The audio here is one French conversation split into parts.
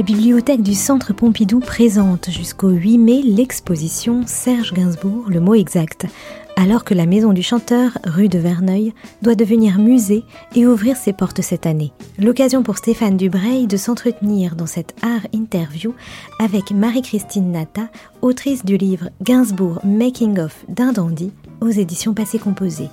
la bibliothèque du Centre Pompidou présente jusqu'au 8 mai l'exposition Serge Gainsbourg, le mot exact, alors que la maison du chanteur, rue de Verneuil, doit devenir musée et ouvrir ses portes cette année. L'occasion pour Stéphane Dubreuil de s'entretenir dans cette art interview avec Marie-Christine Nata, autrice du livre Gainsbourg Making of d'un dandy aux éditions Passé Composé.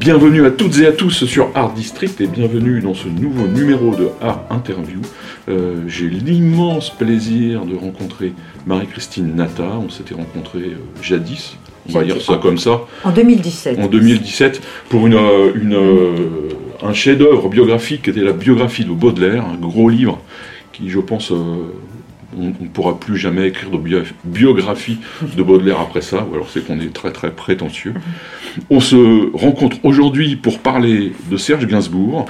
Bienvenue à toutes et à tous sur Art District et bienvenue dans ce nouveau numéro de Art Interview. Euh, j'ai l'immense plaisir de rencontrer Marie-Christine Nata. On s'était rencontrés euh, jadis, on va dire ça comme ça. En 2017. En 2017, pour une, euh, un chef-d'œuvre biographique qui était la biographie de Baudelaire, un gros livre qui, je pense, on ne pourra plus jamais écrire de biographie de Baudelaire après ça, ou alors c'est qu'on est très très prétentieux. On se rencontre aujourd'hui pour parler de Serge Gainsbourg,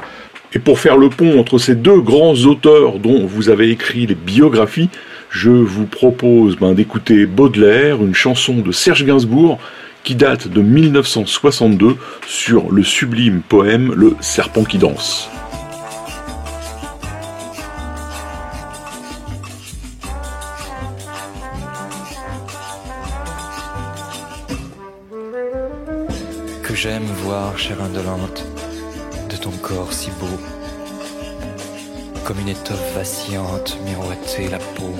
et pour faire le pont entre ces deux grands auteurs dont vous avez écrit les biographies, je vous propose ben, d'écouter Baudelaire, une chanson de Serge Gainsbourg, qui date de 1962 sur le sublime poème Le Serpent qui danse. Voir, chère indolente, de ton corps si beau, comme une étoffe vacillante miroiter la peau.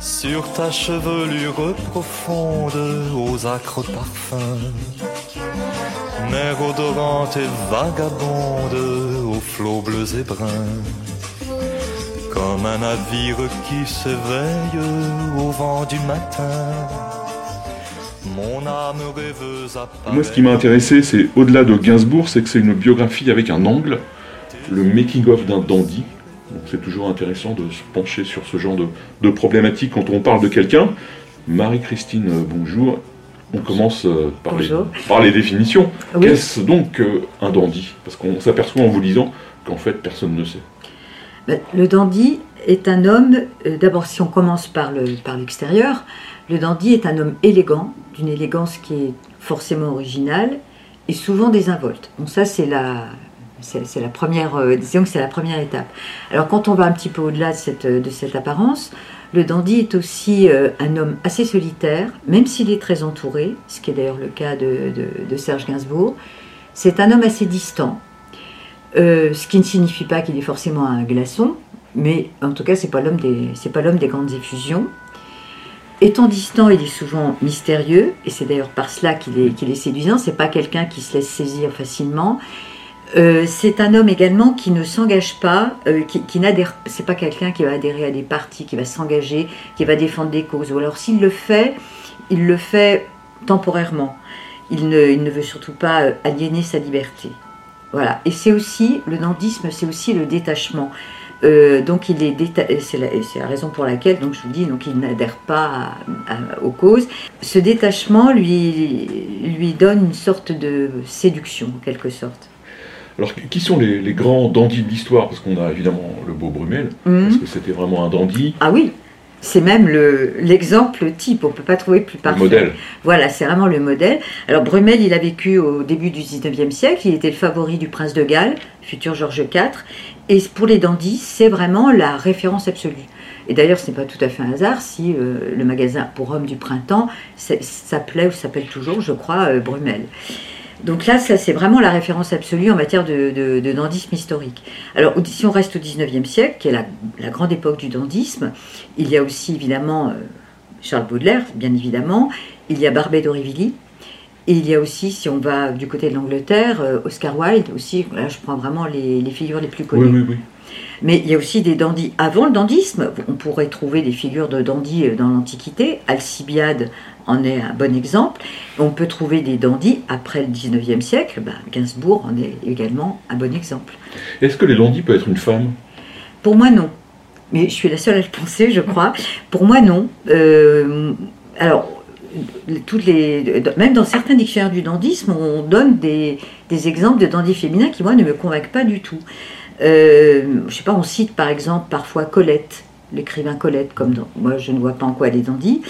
Sur ta chevelure profonde, aux acres parfums, mer odorante et vagabonde, aux flots bleus et bruns, comme un navire qui s'éveille au vent du matin moi, ce qui m'a intéressé, c'est au-delà de Gainsbourg, c'est que c'est une biographie avec un angle, le making-of d'un dandy. c'est toujours intéressant de se pencher sur ce genre de, problématiques quand on parle de quelqu'un. Marie-Christine, euh, bonjour. On commence euh, par, les, définitions. Qu'est-ce donc euh, un dandy? Parce qu'on s'aperçoit en vous lisant qu'en fait, personne ne sait. Ben, le dandy est un homme, d'abord si on commence par l'extérieur, par le dandy est un homme élégant, d'une élégance qui est forcément originale et souvent désinvolte. Bon, ça, c'est la, c'est, la première, euh, disons que c'est la première étape. Alors, quand on va un petit peu au-delà de cette, de cette apparence, le dandy est aussi euh, un homme assez solitaire, même s'il est très entouré, ce qui est d'ailleurs le cas de, de, Serge Gainsbourg. C'est un homme assez distant, euh, ce qui ne signifie pas qu'il est forcément un glaçon, mais en tout cas, c'est pas l'homme des, pas l'homme des grandes effusions. Étant distant, il est souvent mystérieux, et c'est d'ailleurs par cela qu'il est, qu'il est séduisant. C'est pas quelqu'un qui se laisse saisir facilement. Euh, c'est un homme également qui ne s'engage pas, euh, qui, qui n'adhère. C'est pas quelqu'un qui va adhérer à des partis, qui va s'engager, qui va défendre des causes. Ou alors s'il le fait, il le fait temporairement. Il ne, il ne veut surtout pas euh, aliéner sa liberté. Voilà. Et c'est aussi le nandisme, c'est aussi le détachement. Euh, donc il est c'est la, raison pour laquelle donc je vous dis donc il n'adhère pas aux causes. Ce détachement lui lui donne une sorte de séduction en quelque sorte. Alors qui sont les, grands dandys de l'histoire? Parce qu'on a évidemment le beau Brumel, mmh. parce que c'était vraiment un dandy? Ah oui, c'est même l'exemple type, on ne peut pas trouver plus parfait. Le modèle. Voilà, c'est vraiment le modèle. Alors Brumel, il a vécu au début du 19e siècle, il était le favori du prince de Galles, futur Georges IV, et pour les dandys, c'est vraiment la référence absolue. Et d'ailleurs, ce n'est pas tout à fait un hasard si euh, le magasin pour hommes du printemps s'appelait ou s'appelle toujours, je crois, euh, Brumel. Donc là, ça c'est vraiment la référence absolue en matière de, dandisme historique. Alors si on reste au 19e siècle, qui est la, grande époque du dandisme, il y a aussi évidemment euh, Charles Baudelaire, bien évidemment, il y a Barbet d'Aurevilly, et il y a aussi, si on va du côté de l'Angleterre, euh, Oscar Wilde aussi, là je prends vraiment les, figures les plus connues. Oui, oui, oui. Mais il y a aussi des dandys avant le dandisme. On pourrait trouver des figures de dandys euh, dans l'Antiquité. Alcibiade en est un bon exemple. On peut trouver des dandys après le 19e siècle. Ben, Gainsbourg en est également un bon exemple. Est-ce que les dandys peuvent être une femme? Pour moi, non. Mais je suis la seule à le penser, je crois. Pour moi, non. Euh, alors, toutes les, même dans certains dictionnaires du dandisme, on donne des, exemples de dandys féminins qui, moi, ne me convainquent pas du tout. Euh, je sais pas, on cite par exemple parfois Colette, l'écrivain Colette, comme moi je ne vois pas en quoi elle est dandy.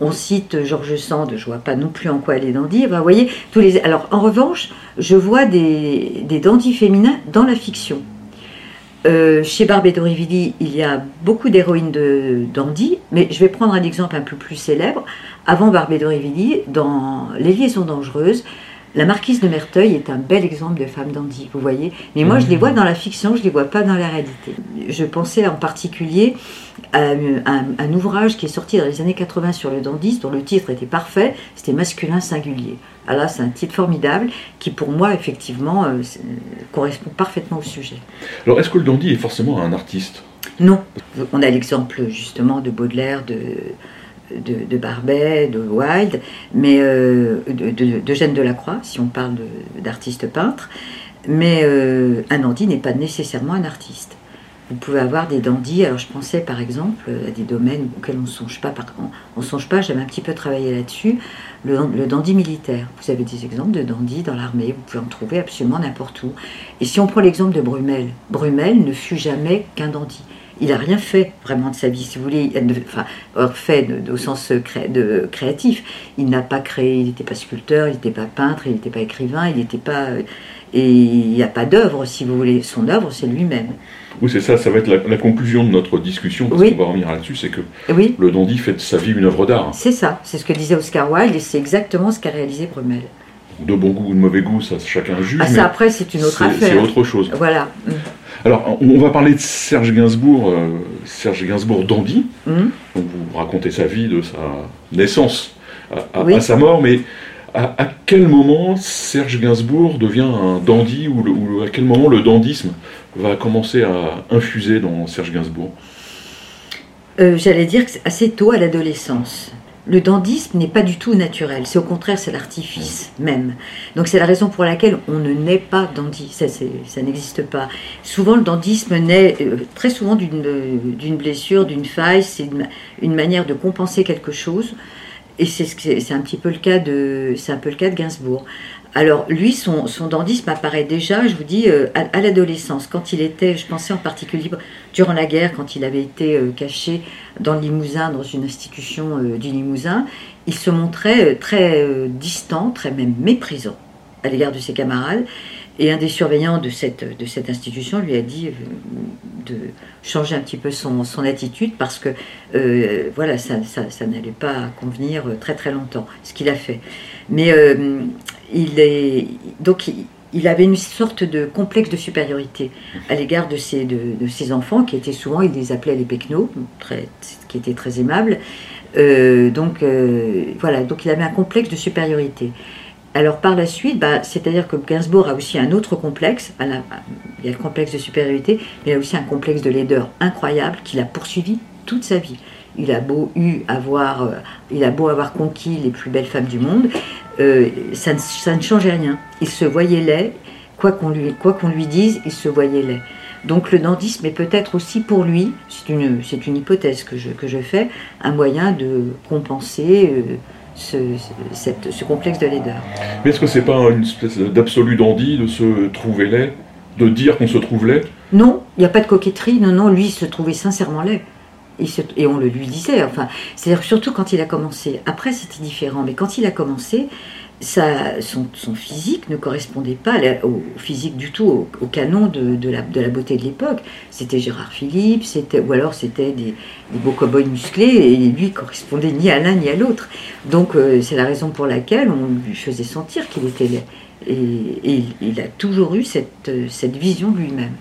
On cite Georges Sand, je vois pas non plus en quoi elle est dandy. vous voyez, tous les. Alors, en revanche, je vois des, des dandys féminins dans la fiction. Euh, chez Barbet d'Aurevilly, il y a beaucoup d'héroïnes de dandy, mais je vais prendre un exemple un peu plus célèbre. Avant Barbet d'Aurevilly, dans Les liaisons dangereuses, la marquise de Merteuil est un bel exemple de femme dandy, vous voyez. Mais moi, je les vois dans la fiction, je les vois pas dans la réalité. Je pensais en particulier à un, ouvrage qui est sorti dans les années 80 sur le dandy, dont le titre était parfait, c'était Masculin singulier. Alors ah là, c'est un titre formidable qui, pour moi, effectivement, euh, correspond parfaitement au sujet. Alors, est-ce que le dandy est forcément un artiste? Non. On a l'exemple justement de Baudelaire, de de, Barbet, de Wilde, mais euh, de, de, de, Delacroix, si on parle d'artiste peintre. Mais euh, un dandy n'est pas nécessairement un artiste. Vous pouvez avoir des dandys. Alors je pensais par exemple à des domaines auxquels on ne songe pas. On, songe pas. J'avais un petit peu travaillé là-dessus. Le, dandy militaire. Vous avez des exemples de dandy dans l'armée. Vous pouvez en trouver absolument n'importe où. Et si on prend l'exemple de Brumel, Brumel ne fut jamais qu'un dandy il n'a rien fait vraiment de sa vie, si vous voulez, enfin, fait au sens de créatif. Il n'a pas créé, il n'était pas sculpteur, il n'était pas peintre, il n'était pas écrivain, il n'était pas. Et il n'y a pas d'œuvre, si vous voulez. Son œuvre, c'est lui-même. Oui, c'est ça, ça va être la, conclusion de notre discussion, parce qu'on va revenir là-dessus, c'est que oui. le dandy fait de sa vie une œuvre d'art. C'est ça, c'est ce que disait Oscar Wilde, et c'est exactement ce qu'a réalisé Brumel. De bon goût ou de mauvais goût, ça chacun juge. Ah, ça après, c'est une autre affaire. C'est autre chose. Voilà. Alors, on va parler de Serge Gainsbourg, euh, Serge Gainsbourg dandy. Hum. vous racontez sa vie de sa naissance à, sa mort, mais à, quel moment Serge Gainsbourg devient un dandy ou, à quel moment le dandisme va commencer à infuser dans Serge Gainsbourg? Euh, J'allais dire assez tôt à l'adolescence le dandisme n'est pas du tout naturel, c'est au contraire, c'est l'artifice même. Donc c'est la raison pour laquelle on ne naît pas dandy, ça, n'existe pas. Souvent le dandisme naît euh, très souvent d'une blessure, d'une faille, c'est une, manière de compenser quelque chose. Et c'est un petit de, c'est un peu le cas de Gainsbourg. Alors lui, son, dandisme apparaît déjà, je vous dis, euh, à, l'adolescence, quand il était, je pensais en particulier durant la guerre, quand il avait été euh, caché dans le Limousin, dans une institution euh, du Limousin, il se montrait très distant, très même méprisant à l'égard de ses camarades. Et un des surveillants de cette, de cette institution lui a dit de changer un petit peu son, son attitude parce que voilà, ça, ça, n'allait pas convenir très très longtemps, ce qu'il a fait. Mais il est donc il avait une sorte de complexe de supériorité à l'égard de ses, de, ses enfants, qui étaient souvent, il les appelait les pecnos, qui étaient très aimables. Euh, donc euh, voilà, donc il avait un complexe de supériorité. Alors par la suite, bah, c'est-à-dire que Gainsbourg a aussi un autre complexe, il y a le complexe de supériorité, mais il a aussi un complexe de laideur incroyable qu'il a poursuivi toute sa vie. Il a beau avoir, euh, il a beau avoir conquis les plus belles femmes du monde, euh, ça, ne, changeait rien. Il se voyait laid, quoi qu'on lui, lui dise, il se voyait laid. Donc le dandisme est peut-être aussi pour lui, c'est une, une hypothèse que je, que je fais, un moyen de compenser euh, ce, ce, complexe de laideur. Mais est-ce que c'est pas une espèce d'absolu dandy de se trouver laid, de dire qu'on se trouve laid? Non, il n'y a pas de coquetterie, non, non, lui il se trouvait sincèrement laid et on le lui disait. Enfin, c'est-à-dire surtout quand il a commencé. Après, c'était différent, mais quand il a commencé, ça, son, physique ne correspondait pas au physique du tout, au, canon de, la, de, la, beauté de l'époque. C'était Gérard Philippe, c'était, ou alors c'était des, beaux cow-boys musclés, et lui correspondait ni à l'un ni à l'autre. Donc euh, c'est la raison pour laquelle on lui faisait sentir qu'il était laid. Et, il a toujours eu cette, cette vision de lui-même.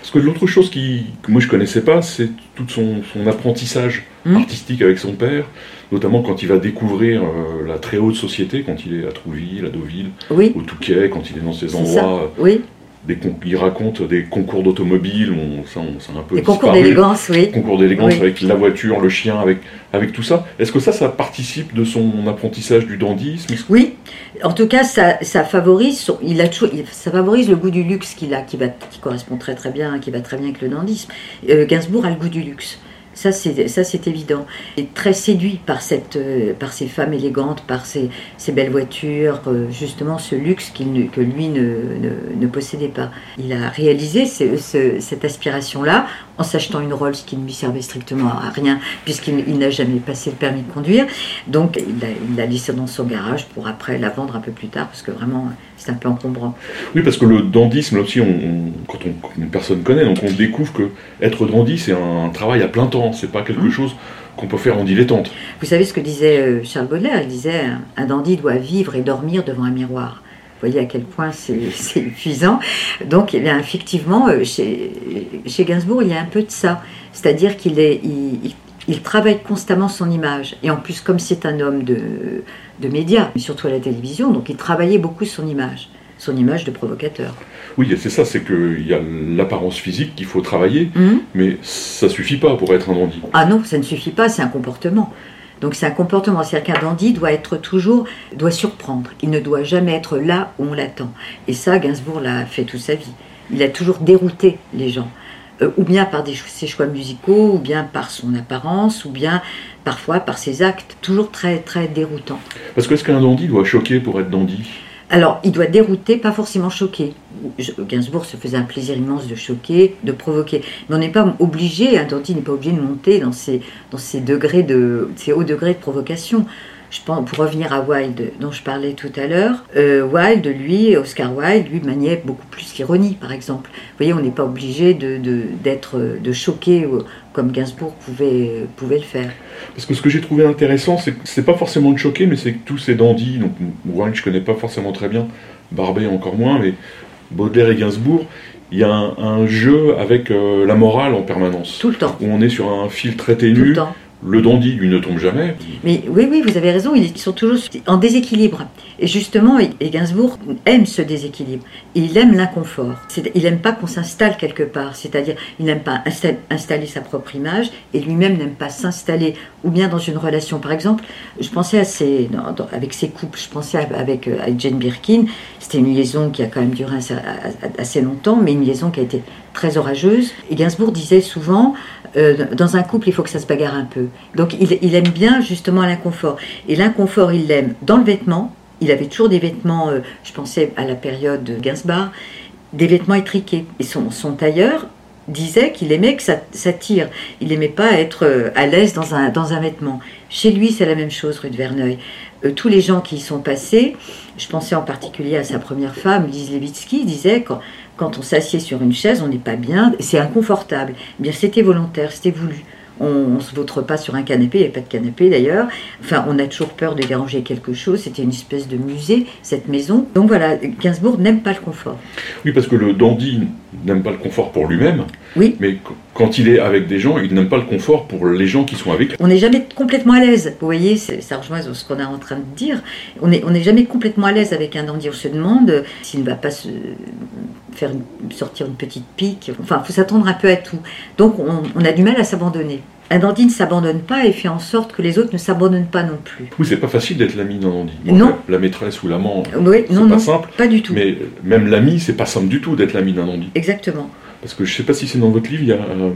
Parce que l'autre chose qui, que moi je connaissais pas, c'est tout son, apprentissage hmm. artistique avec son père, notamment quand il va découvrir euh, la très haute société, quand il est à Trouville, à Deauville, au Touquet, quand il est dans ces endroits. Oui il raconte des concours d'automobile, on, ça, un peu Des concours d'élégance, oui. Concours d'élégance avec la voiture, le chien, avec, avec tout ça. Est-ce que ça, ça participe de son apprentissage du dandisme? Oui, en tout cas, ça, ça favorise, il a toujours, ça favorise le goût du luxe qu'il a, qui, va, qui correspond très très bien, qui va très bien avec le dandisme. Euh, Gainsbourg a le goût du luxe. Ça, c'est évident. Est très séduit par, cette, euh, par ces femmes élégantes, par ces, ces belles voitures, euh, justement ce luxe qu'il que lui ne, ne, possédait pas. Il a réalisé cette aspiration-là en s'achetant une Rolls qui ne lui servait strictement à rien, puisqu'il n'a jamais passé le permis de conduire. Donc il l'a laissée dans son garage pour après la vendre un peu plus tard, parce que vraiment c'est un peu encombrant. Oui, parce que le dandisme, là aussi, on, quand, on, une personne connaît, donc on découvre que être dandy, c'est un, travail à plein temps, c'est pas quelque mmh. chose qu'on peut faire en dilettante. Vous savez ce que disait euh, Charles Baudelaire? Il disait un dandy doit vivre et dormir devant un miroir. Vous voyez à quel point c'est épuisant. Donc, eh bien, effectivement, euh, chez, chez, Gainsbourg, il y a un peu de ça. C'est-à-dire qu'il est, il, travaille constamment son image. Et en plus, comme c'est un homme de, de médias, surtout à la télévision, donc il travaillait beaucoup son image, son image de provocateur. Oui, c'est ça, c'est qu'il y a l'apparence physique qu'il faut travailler, mhm. mais ça suffit pas pour être un dandy. Ah non, ça ne suffit pas, c'est un comportement. Donc c'est un comportement, c'est-à-dire qu'un dandy doit être toujours, doit surprendre. Il ne doit jamais être là où on l'attend. Et ça, Gainsbourg l'a fait toute sa vie. Il a toujours dérouté les gens, euh, ou bien par des, ses choix musicaux, ou bien par son apparence, ou bien parfois par ses actes, toujours très très déroutant. Parce que est-ce qu'un dandy doit choquer pour être dandy? Alors, il doit dérouter, pas forcément choquer. Gainsbourg se faisait un plaisir immense de choquer, de provoquer. Mais on n'est pas obligé, un dandy n'est pas obligé de monter dans ces, dans ces, degrés de, ces hauts degrés de provocation. Je pense, pour revenir à Wilde, dont je parlais tout à l'heure, euh, Wilde, lui, Oscar Wilde, lui maniait beaucoup plus l'ironie, par exemple. Vous voyez, on n'est pas obligé de, d'être, de, choquer euh, comme Gainsbourg pouvait, pouvait le faire. Parce que ce que j'ai trouvé intéressant, c'est que c'est pas forcément de choquer, mais c'est que tous ces dandys, donc Wilde je connais pas forcément très bien, Barbet encore moins, mais Baudelaire et Gainsbourg, il y a un, jeu avec euh, la morale en permanence. Tout le temps. Où on est sur un fil très ténu. Tout le temps. Le dandy, lui, ne tombe jamais. Mais oui, oui, vous avez raison, ils sont toujours en déséquilibre. Et justement, et Gainsbourg aime ce déséquilibre. Il aime l'inconfort. Il n'aime pas qu'on s'installe quelque part. C'est-à-dire, il n'aime pas installer sa propre image et lui-même n'aime pas s'installer ou bien dans une relation. Par exemple, je pensais à avec ses couples, je pensais avec, euh, avec Jane Birkin. C'était une liaison qui a quand même duré assez longtemps, mais une liaison qui a été très orageuse. Et Gainsbourg disait souvent, euh, dans un couple, il faut que ça se bagarre un peu. Donc il, aime bien justement l'inconfort. Et l'inconfort, il l'aime dans le vêtement. Il avait toujours des vêtements, euh, je pensais à la période de Gainsbourg, des vêtements étriqués. Et son, son tailleur disait qu'il aimait que ça, tire. Il n'aimait pas être euh, à l'aise dans un, dans un vêtement. Chez lui, c'est la même chose, rue de Verneuil. tous les gens qui y sont passés, je pensais en particulier à sa première femme, Lise Levitsky, disait quand, quand on s'assied sur une chaise, on n'est pas bien, c'est inconfortable. Eh bien, c'était volontaire, c'était voulu. On ne se vautre pas sur un canapé, il n'y a pas de canapé d'ailleurs. Enfin, on a toujours peur de déranger quelque chose. C'était une espèce de musée, cette maison. Donc voilà, Gainsbourg n'aime pas le confort. Oui, parce que le dandy n'aime pas le confort pour lui-même. Oui. Mais quand il est avec des gens, il n'aime pas le confort pour les gens qui sont avec. On n'est jamais complètement à l'aise. Vous voyez, ça rejoint ce qu'on est en train de dire. On n'est on jamais complètement à l'aise avec un dandy. On se demande s'il ne va pas se faire sortir une petite pique. Enfin, il faut s'attendre un peu à tout. Donc, on, a du mal à s'abandonner. Un dandy ne s'abandonne pas et fait en sorte que les autres ne s'abandonnent pas non plus. Oui, c'est pas facile d'être l'ami d'un dandy. non. La, maîtresse ou l'amant, oui, c'est pas simple. Pas du tout. Mais même l'ami, c'est pas simple du tout d'être l'ami d'un dandy. Exactement. Parce que je sais pas si c'est dans votre livre, il y a euh,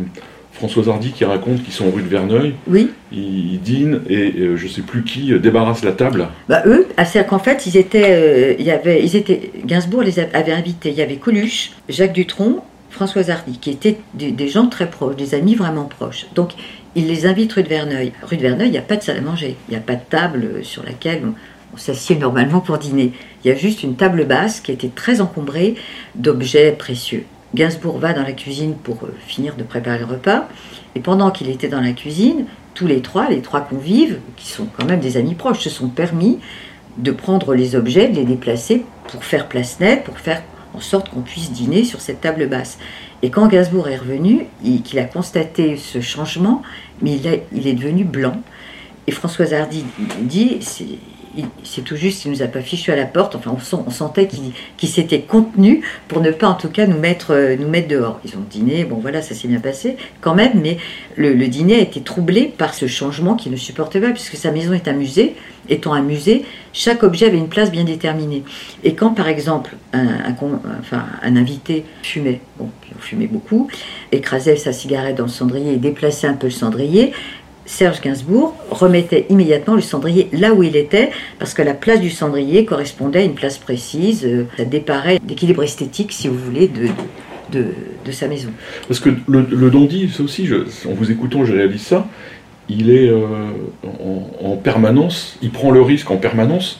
François Hardy qui raconte qu'ils sont rue de Verneuil. Oui. Ils, dînent et je euh, je sais plus qui euh, débarrasse la table. Bah eux, ah, c'est-à-dire qu'en fait, ils étaient, il y avait, ils étaient, Gainsbourg les avait invités. Il y avait Coluche, Jacques Dutronc, François Hardy, qui étaient des, gens très proches, des amis vraiment proches. Donc, il les invite rue de Verneuil. Rue de Verneuil, il n'y a pas de salle à manger. Il n'y a pas de table sur laquelle on, s'assied normalement pour dîner. Il y a juste une table basse qui était très encombrée d'objets précieux. Gainsbourg va dans la cuisine pour euh, finir de préparer le repas. Et pendant qu'il était dans la cuisine, tous les trois, les trois convives, qui sont quand même des amis proches, se sont permis de prendre les objets, de les déplacer pour faire place nette, pour faire en sorte qu'on puisse dîner sur cette table basse. Et quand Gainsbourg est revenu, qu'il a constaté ce changement, mais il, est devenu blanc. Et Françoise Hardy dit, c'est tout juste, il nous a pas fichu à la porte. Enfin, on, sentait qu'il s'était contenu pour ne pas, en tout cas, nous mettre, euh, nous mettre dehors. Ils ont dîné, bon voilà, ça s'est bien passé quand même, mais le, dîner a été troublé par ce changement qu'il ne supportait pas, puisque sa maison est un musée. Étant un musée, chaque objet avait une place bien déterminée. Et quand, par exemple, un, invité fumait, bon, on fumait beaucoup, écrasait sa cigarette dans le cendrier et déplaçait un peu le cendrier, Serge Gainsbourg remettait immédiatement le cendrier là où il était, parce que la place du cendrier correspondait à une place précise. Euh, ça déparait l'équilibre esthétique, si vous voulez, de, de, sa maison. Parce que le, le dandy, ça aussi, en vous écoutant, je réalise ça, il est euh, en permanence, il prend le risque en permanence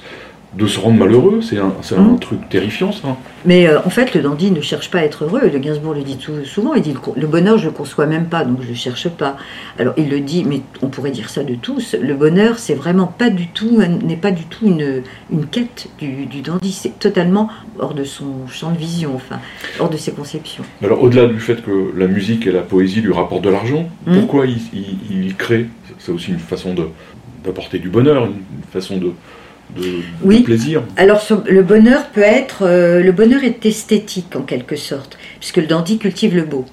de se rendre malheureux. C'est un, Mhm. truc terrifiant, ça. Mais euh, en fait, le dandy ne cherche pas à être heureux. Le Gainsbourg le dit tout, souvent. Il dit le, le bonheur, je le conçois même pas, donc je le cherche pas. Alors il le dit, mais on pourrait dire ça de tous. Le bonheur, c'est vraiment pas du tout, n'est pas du tout une, une quête du, du dandy. C'est totalement hors de son champ de vision, enfin, hors de ses conceptions. Alors, au-delà du fait que la musique et la poésie lui rapportent de l'argent, Mhm. pourquoi il, il- il crée C'est aussi une façon d'apporter du bonheur, une façon de, de, de Oui. plaisir. Alors le bonheur peut être, euh, le bonheur est esthétique en quelque sorte, puisque le dandy cultive le beau.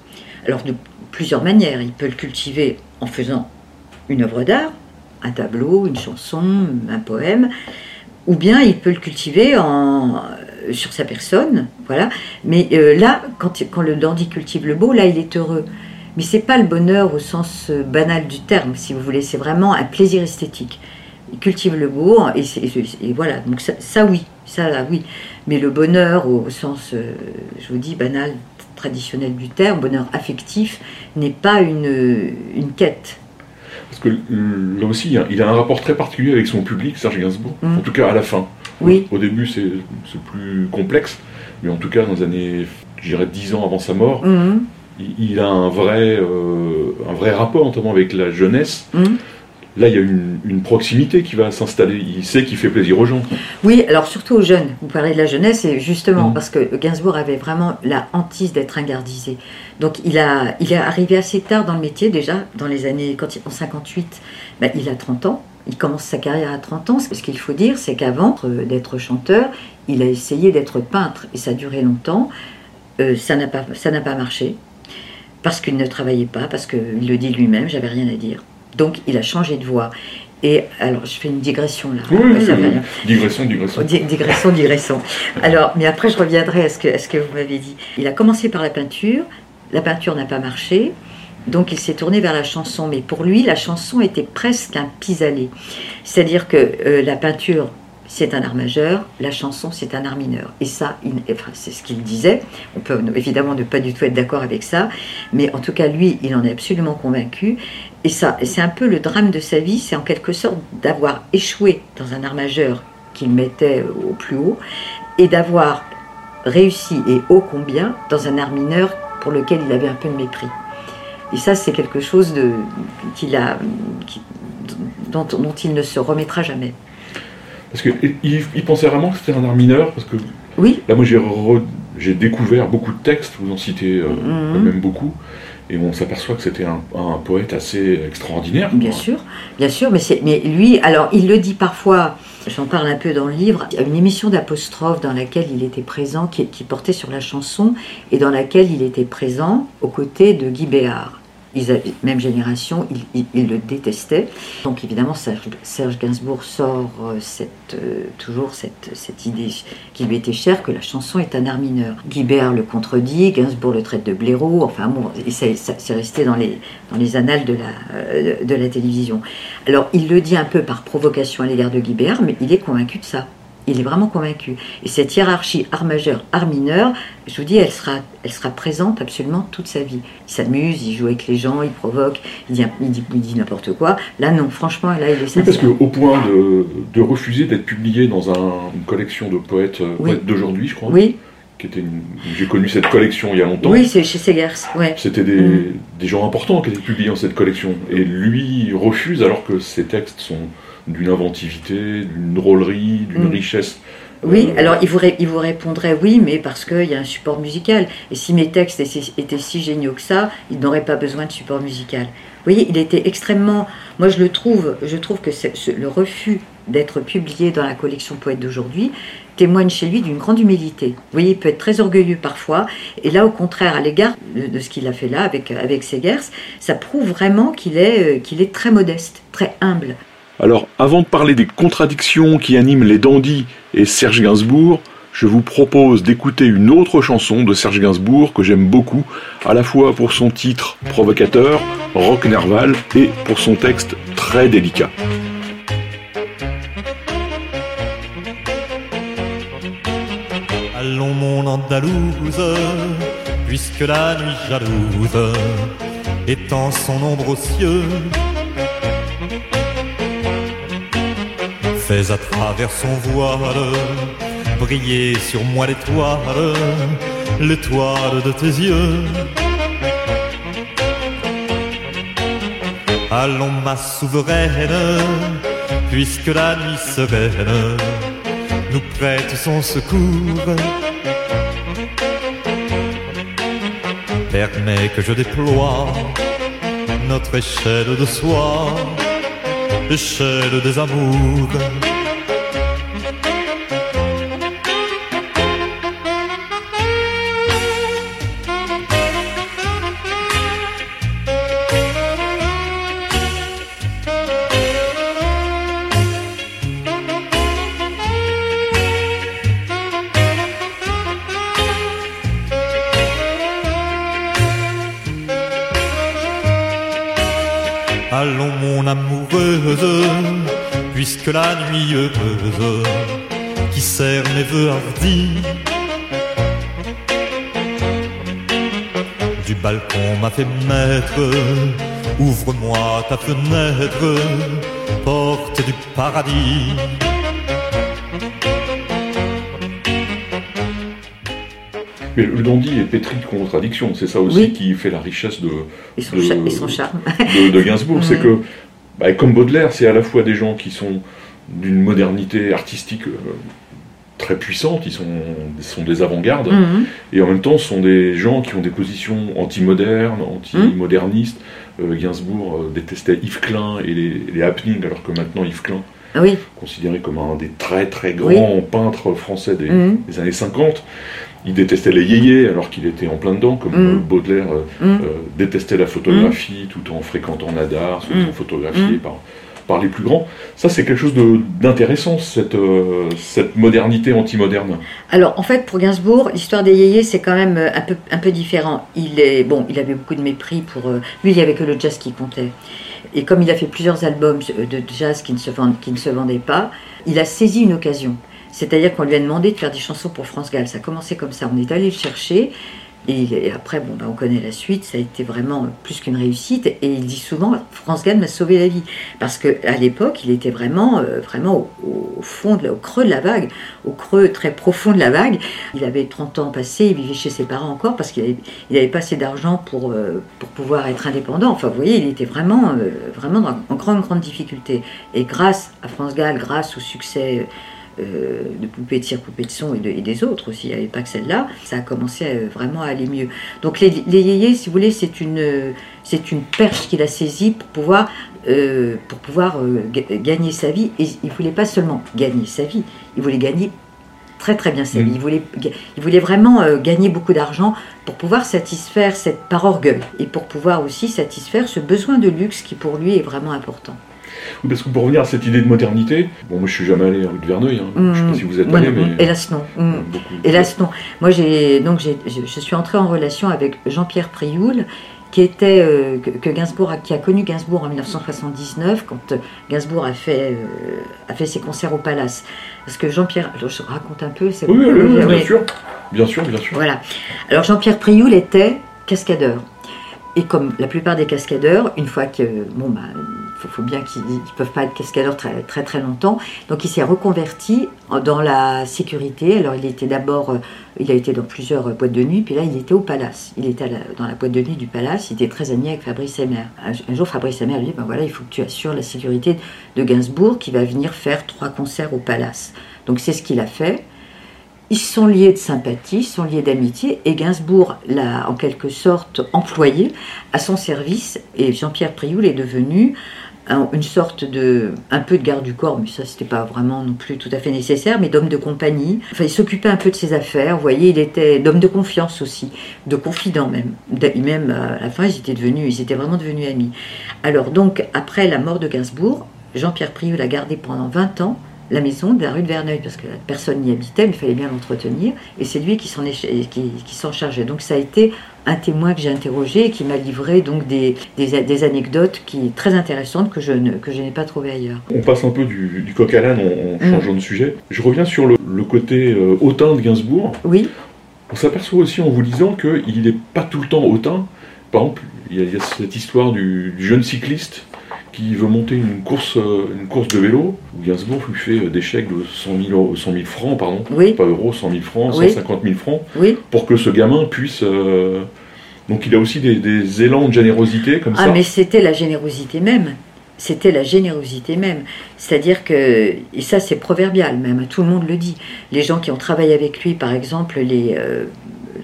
Alors de plusieurs manières, il peut le cultiver en faisant une œuvre d'art, un tableau, une chanson, un poème, ou bien il peut le cultiver en, euh, sur sa personne, voilà. Mais euh, là, quand, quand le dandy cultive le beau, là il est heureux. Mais c'est pas le bonheur au sens banal du terme, si vous voulez, c'est vraiment un plaisir esthétique il cultive le beau et, c'est- et- et voilà donc ça, ça, oui ça oui mais le bonheur au, au sens euh, je vous dis banal traditionnel du terme bonheur affectif n'est pas une, une quête Parce que euh, là aussi, il a un rapport très particulier avec son public, Serge Gainsbourg. Mhm. En tout cas, à la fin. Oui. Au début, c'est plus complexe. Mais en tout cas, dans les années, je dirais, 10 ans avant sa mort, Mhm, il, il a un vrai, euh, un vrai rapport, notamment avec la jeunesse. mhm. Là, il y a une, une proximité qui va s'installer. Il sait qu'il fait plaisir aux gens. oui alors surtout aux jeunes vous parlez de la jeunesse et justement Mhm. parce que Gainsbourg avait vraiment la hantise d'être ingardisé donc il a il est arrivé assez tard dans le métier déjà dans les années quand il, en 58 ben, il a 30 ans il commence sa carrière à 30 ans. Ce qu'il faut dire, c'est qu'avant euh, d'être chanteur, il a essayé d'être peintre et ça a duré longtemps. Euh, ça n'a pas, ça n'a pas marché parce qu'il ne travaillait pas, parce qu'il le dit lui-même, j'avais rien à dire. Donc il a changé de voix. Et alors, je fais une digression là. Oui, oui, Ça oui. Digression, digression. Di- Digressons, digressons. Alors, mais après, je reviendrai à ce que, à ce que vous m'avez dit. Il a commencé par la peinture. La peinture n'a pas marché. Donc, il s'est tourné vers la chanson. Mais pour lui, la chanson était presque un pis-aller. C'est-à-dire que euh, la peinture, c'est un art majeur. La chanson, c'est un art mineur. Et ça, c'est ce qu'il disait. On peut évidemment ne pas du tout être d'accord avec ça. Mais en tout cas, lui, il en est absolument convaincu. Et ça, c'est un peu le drame de sa vie. C'est en quelque sorte d'avoir échoué dans un art majeur qu'il mettait au plus haut et d'avoir réussi et ô combien dans un art mineur pour lequel il avait un peu de mépris. Et ça, c'est quelque chose de, qu'il a, qui- dont, dont il ne se remettra jamais. Parce qu'il il, pensait vraiment que c'était un art mineur. Parce que Oui, là, moi, j'ai re- j'ai découvert beaucoup de textes. Vous en citez euh, Mhm. quand même beaucoup. Et on s'aperçoit que c'était un, un poète assez extraordinaire. bien sûr, bien sûr, mais, mais lui, alors il le dit parfois, j'en parle un peu dans le livre, il y a une émission d'apostrophe dans laquelle il était présent, qui, qui portait sur la chanson, et dans laquelle il était présent aux côtés de Guy Béard. Ils même génération, il, il- il le détestait. Donc évidemment, Serge, Gainsbourg sort euh, euh, toujours cette, idée qui lui était chère que la chanson est un art mineur. Guy Béard le contredit, Gainsbourg le traite de blaireau, enfin bon, et c'est resté dans les, annales de la, euh, de la télévision. Alors il le dit un peu par provocation à l'égard de Guy Béard, mais il est convaincu de ça. Il est vraiment convaincu. Et cette hiérarchie art majeur, art mineur, je vous dis, elle sera, elle sera présente absolument toute sa vie. Il s'amuse, il joue avec les gens, il provoque, il dit, il dit, il dit n'importe quoi. Là, non, franchement, là, il est Oui, parce sincère. qu'au point de, de refuser d'être publié dans un- une collection de poètes, euh, Oui. poètes d'aujourd'hui, je crois, Oui, qui était une- j'ai connu cette collection il y a longtemps. oui, c'est chez Segers. Ouais. C'était des, Mm. des gens importants qui étaient publiés dans cette collection. Et lui il refuse alors que ses textes sont d'une inventivité, d'une drôlerie, d'une Mm. richesse. Oui, Euh, alors il vous, ré- il vous répondrait oui, mais parce qu'il y a un support musical. Et si mes textes étaient, si géniaux que ça, il n'aurait pas besoin de support musical. Vous voyez, il était extrêmement. Moi, je le trouve, je trouve que ce- le refus d'être publié dans la collection Poète d'aujourd'hui témoigne chez lui d'une grande humilité. Vous voyez, il peut être très orgueilleux parfois, et là, au contraire, à l'égard de, de ce qu'il a fait là avec, avec Segers, ça prouve vraiment qu'il est, euh, qu'il est très modeste, très humble. Alors, avant de parler des contradictions qui animent les dandys et Serge Gainsbourg, je vous propose d'écouter une autre chanson de Serge Gainsbourg que j'aime beaucoup, à la fois pour son titre provocateur, rock nerval, et pour son texte très délicat. Allons mon Andalouse, puisque la nuit jalouse étend son ombre aux cieux. Fais à travers son voile briller sur moi l'étoile, l'étoile de tes yeux. Allons ma souveraine, puisque la nuit sereine nous prête son secours. Permets que je déploie notre échelle de soie, échelle des amours. Puisque la nuit heureuse qui sert mes voeux hardis du balcon m'a fait maître, ouvre-moi ta fenêtre, porte du paradis. Mais le dandy est pétri de contradictions, c'est ça aussi Oui. qui fait la richesse de, Et son, de- cha- et son charme. de, de Gainsbourg. C'est Ouais. que, bah, comme Baudelaire, c'est à la fois des gens qui sont d'une modernité artistique euh, très puissante, ils sont, sont des avant-gardes, Mhm. et en même temps sont des gens qui ont des positions anti-modernes, anti-modernistes. Euh, Gainsbourg euh, détestait Yves Klein et les, les happenings, alors que maintenant Yves Klein, Oui, considéré comme un des très très grands peintres français des, des années 50, il détestait les yéyés alors qu'il était en plein dedans, comme Mhm. euh, Baudelaire euh, Mhm. euh, détestait la photographie tout en fréquentant Nadar, se faisant photographier par, par les plus grands. Ça, c'est quelque chose d'intéressant, cette, euh, cette modernité anti-moderne. Alors, en fait, pour Gainsbourg, l'histoire des yéyés, c'est quand même un peu, un peu différent. Il est, bon, il avait beaucoup de mépris pour... euh, lui, il n'y avait que le jazz qui comptait. Et comme il a fait plusieurs albums euh, de jazz qui ne se, vendent- qui ne se vendaient pas, il a saisi une occasion. C'est-à-dire qu'on lui a demandé de faire des chansons pour France Gall. Ça a commencé comme ça. On est allé le chercher. Et, après, bon, bah, on connaît la suite. Ça a été vraiment plus qu'une réussite. Et il dit souvent, France Gall m'a sauvé la vie. Parce qu'à l'époque, il était vraiment, euh, vraiment au, fond, au creux de la vague, au creux très profond de la vague. Il avait 30 ans passés, il vivait chez ses parents encore parce qu'il n'avait pas assez d'argent pour, euh, pour pouvoir être indépendant. Enfin, vous voyez, il était vraiment, euh, vraiment en grande, grande difficulté. Et grâce à France Gall, grâce au succès euh, de Poupée de cire, Poupée de son et, de- et des autres aussi, il n'y avait pas que celle-là, ça a commencé à, vraiment à aller mieux. Donc les, les yéyés, si vous voulez, c'est une, euh, c'est une perche qu'il a saisie pour pouvoir, euh, pour pouvoir euh, ga- gagner sa vie. Et il voulait pas seulement gagner sa vie, il voulait gagner très très bien sa vie. Il voulait, il voulait vraiment euh, gagner beaucoup d'argent pour pouvoir satisfaire cette par orgueil et pour pouvoir aussi satisfaire ce besoin de luxe qui pour lui est vraiment important. Oui, parce que pour revenir à cette idée de modernité, bon, moi je suis jamais allé à rue de Verneuil, hein. je ne sais pas Mm. si vous êtes Moi, allé, non, mais Hélas non. Mm. beaucoup. Hélas non. Moi j'ai donc j'ai- je, je suis entrée en relation avec Jean-Pierre Prioul qui était euh, que, que Gainsbourg a, qui a connu Gainsbourg en 1979 quand euh, Gainsbourg a fait euh, a fait ses concerts au Palace. Parce que Jean-Pierre, alors, je raconte un peu, c'est Oui, oui, oui, bien sûr, bien sûr, bien sûr. Voilà. Alors Jean-Pierre Prioul était cascadeur. Et comme la plupart des cascadeurs, une fois que bon bah faut, faut bien qu'ils ne peuvent pas être cascadeurs très très très longtemps, donc il s'est reconverti dans la sécurité. Alors il était d'abord, euh, il a été dans plusieurs euh, boîtes de nuit, puis là il était au Palace. Il était dans la boîte de nuit du Palace. Il était très ami avec Fabrice Emmer. Un, jour Fabrice Emmer lui dit ben voilà il faut que tu assures la sécurité de Gainsbourg qui va venir faire trois concerts au Palace. Donc c'est ce qu'il a fait. Ils sont liés de sympathie, ils sont liés d'amitié, et Gainsbourg l'a en quelque sorte employé à son service, et Jean-Pierre Prioul est devenu une sorte de, un peu de garde du corps, mais ça c'était pas vraiment non plus tout à fait nécessaire, mais d'homme de compagnie. Enfin, il s'occupait un peu de ses affaires, vous voyez, il était d'homme de confiance aussi, de confident même. Même à la fin, ils étaient devenus, ils étaient vraiment devenus amis. Alors donc, après la mort de Gainsbourg, Jean-Pierre Prioul a gardé pendant 20 ans la maison de la rue de Verneuil, parce que personne n'y habitait, mais il fallait bien l'entretenir, et c'est lui qui s'en qui s'en chargeait. Donc ça a été un témoin que j'ai interrogé et qui m'a livré donc des, des, des anecdotes qui très intéressantes que je, ne, que je n'ai pas trouvées ailleurs. On passe un peu du, du coq à l'âne en, en Mm. changeant de sujet. Je reviens sur le, le côté euh, hautain de Gainsbourg. Oui, On s'aperçoit aussi en vous lisant qu'il n'est pas tout le temps hautain. Par exemple, il y, a, il y a cette histoire du, du jeune cycliste qui veut monter une course, euh, une course de vélo. où Gainsbourg lui fait euh, des chèques de 100 000, euros- 100 000 francs, pardon, Oui. pas euros, 100 000 francs, Oui. 150 000 francs, Oui. pour que ce gamin puisse. euh, Donc il a aussi des, des élans de générosité comme Ah, ça. mais c'était la générosité même. C'était la générosité même. C'est-à-dire que, et ça c'est proverbial même, tout le monde le dit. Les gens qui ont travaillé avec lui, par exemple, les, euh,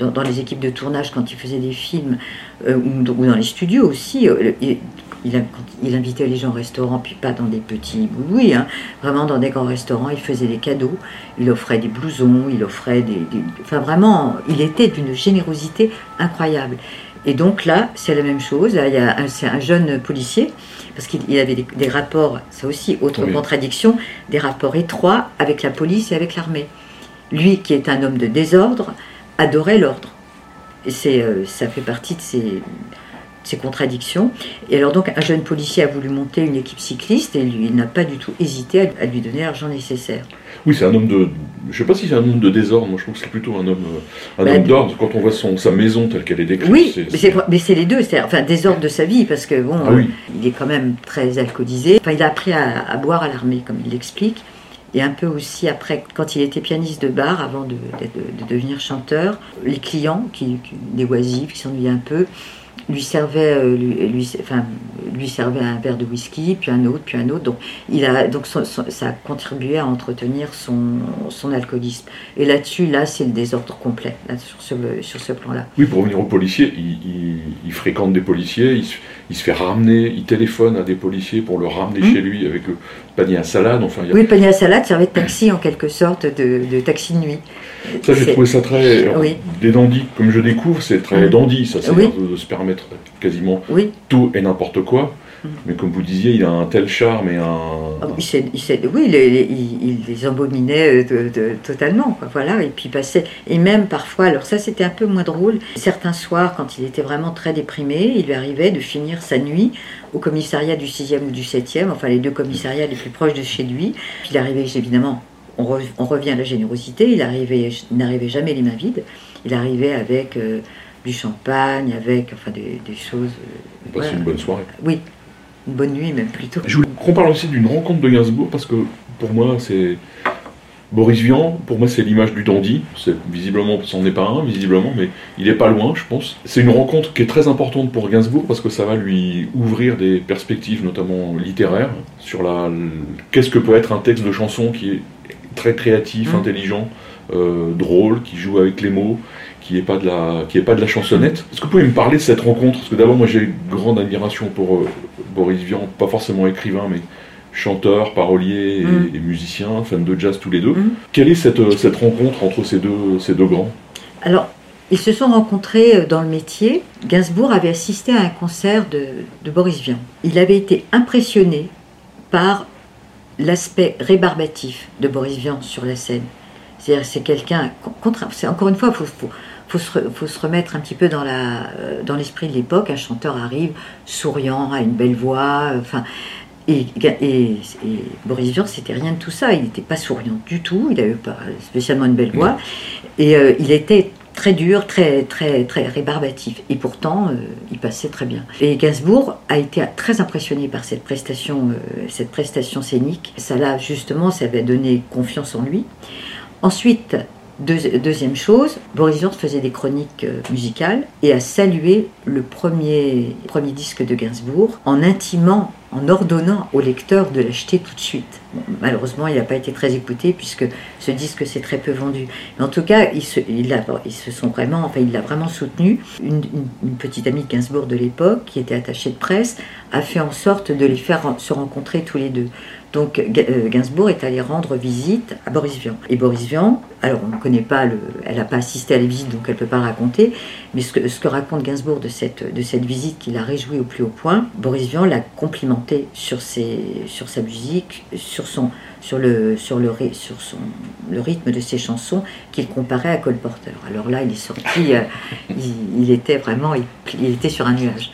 dans, dans les équipes de tournage, quand il faisait des films, ou, ou dans les studios aussi, euh, il, invitait les gens au restaurant, puis pas dans des petits boulouis, hein, vraiment dans des grands restaurants, il faisait des cadeaux, il offrait des blousons, il offrait des... des- enfin vraiment, il était d'une générosité incroyable. Et donc là, c'est la même chose. Là, il y a un, c'est un jeune policier, parce qu'il il avait des, des rapports, ça aussi, autre Oui. contradiction, des rapports étroits avec la police et avec l'armée. Lui, qui est un homme de désordre, adorait l'ordre. Et c'est, euh, ça fait partie de ses contradictions. Et alors donc, un jeune policier a voulu monter une équipe cycliste et lui, il n'a pas du tout hésité à, lui donner l'argent nécessaire. Oui, c'est un homme de. Je sais pas si c'est un homme de désordre, moi je trouve que c'est plutôt un homme, euh, un Bah, homme d'ordre. Quand on voit son, sa maison telle qu'elle est décrite, Oui, c'est- mais c'est, mais c'est les deux, c'est enfin désordre de sa vie, parce que bon, Ah oui. euh, il est quand même très alcoolisé. Enfin, il a appris à, à boire à l'armée, comme il l'explique, et un peu aussi après, quand il était pianiste de bar, avant de, de- de devenir chanteur, les clients, qui, qui- des oisifs, qui s'ennuyaient un peu, lui servaient, euh, lui, lui, enfin, lui servaient un verre de whisky, puis un autre, puis un autre. Donc, il a, donc son- son- ça a contribué à entretenir son, son alcoolisme. Et là-dessus, là, c'est le désordre complet, là, sur ce, sur ce plan-là. Oui, pour revenir aux policiers, il, il- il fréquente des policiers, il se, il se fait ramener, il téléphone à des policiers pour le ramener Mhm. chez lui avec le panier à salade. Enfin, a- Oui, le panier à salade servait de taxi en quelque sorte, de, de taxi de nuit. ça j'ai trouvé ça très. Oui. Des dandys, comme je découvre, c'est très dandy, ça c'est Oui. de, de se permettre quasiment Oui, tout et n'importe quoi. Mais comme vous disiez, il a un tel charme et un. Ah, il oui, il, les embominait euh, de- de- totalement, quoi, voilà, et puis passait, et même parfois, alors ça c'était un peu moins drôle, certains soirs, quand il était vraiment très déprimé, il lui arrivait de finir sa nuit au commissariat du 6e ou du 7e, enfin les deux commissariats les plus proches de chez lui, puis il arrivait évidemment, on, re- on revient à la générosité, il arrivait, il n'arrivait jamais les mains vides, il arrivait avec euh, du champagne, avec enfin des, des choses, euh, voilà. une bonne soirée. oui, une bonne nuit même plutôt. Je voulais qu'on parle aussi d'une rencontre de Gainsbourg parce que pour moi c'est Boris Vian, pour moi c'est l'image du dandy. C'est visiblement, c'en est pas un visiblement, mais il est pas loin, je pense. C'est une rencontre qui est très importante pour Gainsbourg parce que ça va lui ouvrir des perspectives, notamment littéraires, sur la qu'est-ce que peut être un texte de chanson qui est très créatif, Mhm. intelligent, euh, drôle, qui joue avec les mots, qui est pas de la qui est pas de la chansonnette. Est-ce que vous pouvez me parler de cette rencontre? Parce que d'abord moi j'ai une grande admiration pour euh, Boris Vian, pas forcément écrivain, mais chanteur, parolier et, Mm. et musicien, fan de jazz tous les deux. Mm. Quelle est cette, euh, cette rencontre entre ces deux, ces deux grands? Alors, ils se sont rencontrés euh, dans le métier. Gainsbourg avait assisté à un concert de, de Boris Vian. Il avait été impressionné par l'aspect rébarbatif de Boris Vian sur la scène. C'est-à-dire, c'est quelqu'un. C'est encore une fois, il faut, faut- faut se, faut se remettre un petit peu dans la- euh, dans l'esprit de l'époque. Un chanteur arrive souriant, a une belle voix. euh, Enfin. Et, et- et Boris Vian, c'était rien de tout ça. Il n'était pas souriant du tout. Il n'avait pas spécialement une belle voix. Et euh, il était très dur, très, très, très rébarbatif. Et pourtant, euh, il passait très bien. Et Gainsbourg a été très impressionné par cette prestation, euh, cette prestation scénique. Ça l'a justement, ça avait donné confiance en lui. Ensuite, deux- deuxième chose, Boris Vian faisait des chroniques euh, musicales et a salué le premier, premier disque de Gainsbourg en intimant, en ordonnant au lecteur de l'acheter tout de suite. Malheureusement, il n'a pas été très écouté puisque ce disque s'est très peu vendu. Mais en tout cas, ils se, il a- ils se sont vraiment, enfin, il l'a vraiment soutenu. Une, petite amie de Gainsbourg de l'époque, qui était attachée de presse, a fait en sorte de les faire se rencontrer tous les deux. Donc euh, Gainsbourg est allé rendre visite à Boris Vian. Et Boris Vian, alors on ne connaît pas, le, elle n'a pas assisté à la visite, donc elle ne peut pas raconter, mais ce que, raconte Gainsbourg de cette, de cette visite qui l'a réjoui au plus haut point, Boris Vian l'a complimenté sur, ses, sur sa musique, sur, son, sur, le, sur, le, sur son, le rythme de ses chansons qu'il comparait à Cole Porter. Alors là, il est sorti, euh, il, était vraiment, il était sur un nuage.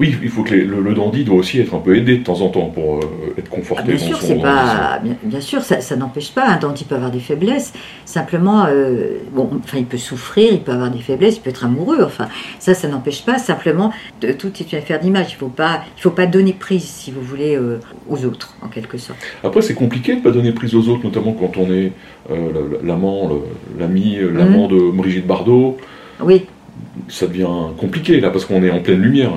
Oui, il faut que les- le, le dandy doit aussi être un peu aidé de temps en temps pour euh, être Ah, conforté bien dans sûr, son pas. Bien, bien sûr, ça, ça n'empêche pas. Un dandy peut avoir des faiblesses. Simplement, euh, bon, enfin, il peut souffrir, il peut avoir des faiblesses, il peut être amoureux. Enfin, ça, ça n'empêche pas. Simplement, de- tout est une affaire d'image. Il faut pas, il faut pas donner prise, si vous voulez, euh, aux autres, en quelque sorte. Après, c'est compliqué de pas donner prise aux autres, notamment quand on est l'amant, l'ami, euh, l'amant de Brigitte Bardot. Oui, Ça devient compliqué là parce qu'on est en pleine lumière.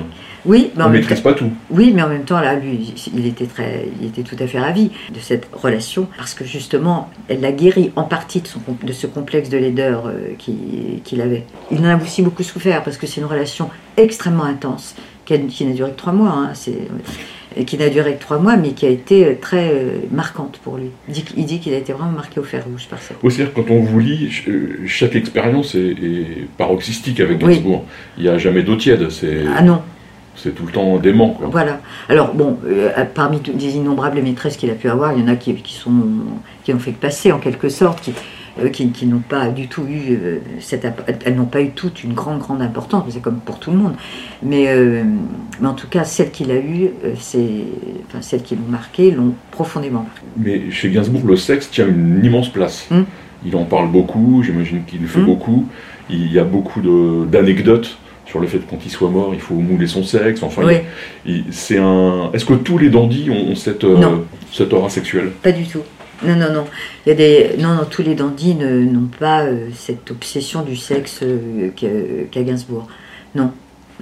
Oui, mais On ne maîtrise pas tout. Oui, mais en même temps, là, lui, il était, très, il était tout à fait ravi de cette relation, parce que justement, elle l'a guéri en partie de, son, com- de ce complexe de laideur euh, qui- qu'il avait. Il en a aussi beaucoup souffert, parce que c'est une relation extrêmement intense, qui, n'a duré que trois mois, hein, qui n'a duré que trois mois, mais qui a été euh, très euh, marquante pour lui. Il dit, qu'- il dit qu'il a été vraiment marqué au fer rouge par ça. Oui, c'est-à-dire quand on vous lit, ch- chaque expérience est, est paroxystique avec Oui. Gainsbourg. Il n'y a jamais d'eau tiède, Ah non, c'est tout le temps dément. Quoi. Voilà. Alors bon, euh, parmi toutes les innombrables maîtresses qu'il a pu avoir, il y en a qui, qui sont qui ont fait passer en quelque sorte, qui euh, qui, qui n'ont pas du tout eu euh, cette elles n'ont pas eu toute une grande grande importance, c'est comme pour tout le monde. Mais mais en tout cas, celles qu'il a eues, enfin celles qui l'ont marqué, l'ont profondément marqué. Mais chez Gainsbourg, le sexe tient une immense place. Mm. Il en parle beaucoup, j'imagine qu'il le fait Mm. beaucoup. Il y a beaucoup d'anecdotes sur le fait que quand il soit mort, il faut mouler son sexe. Enfin, Oui, il- c'est un. Est-ce que tous les dandys ont, ont cette, euh, cette aura sexuelle? Pas du tout. Non, non, non. Il y a des... Non, non, tous les dandys n'ont pas euh, cette obsession du sexe euh, qu'a Gainsbourg. Non,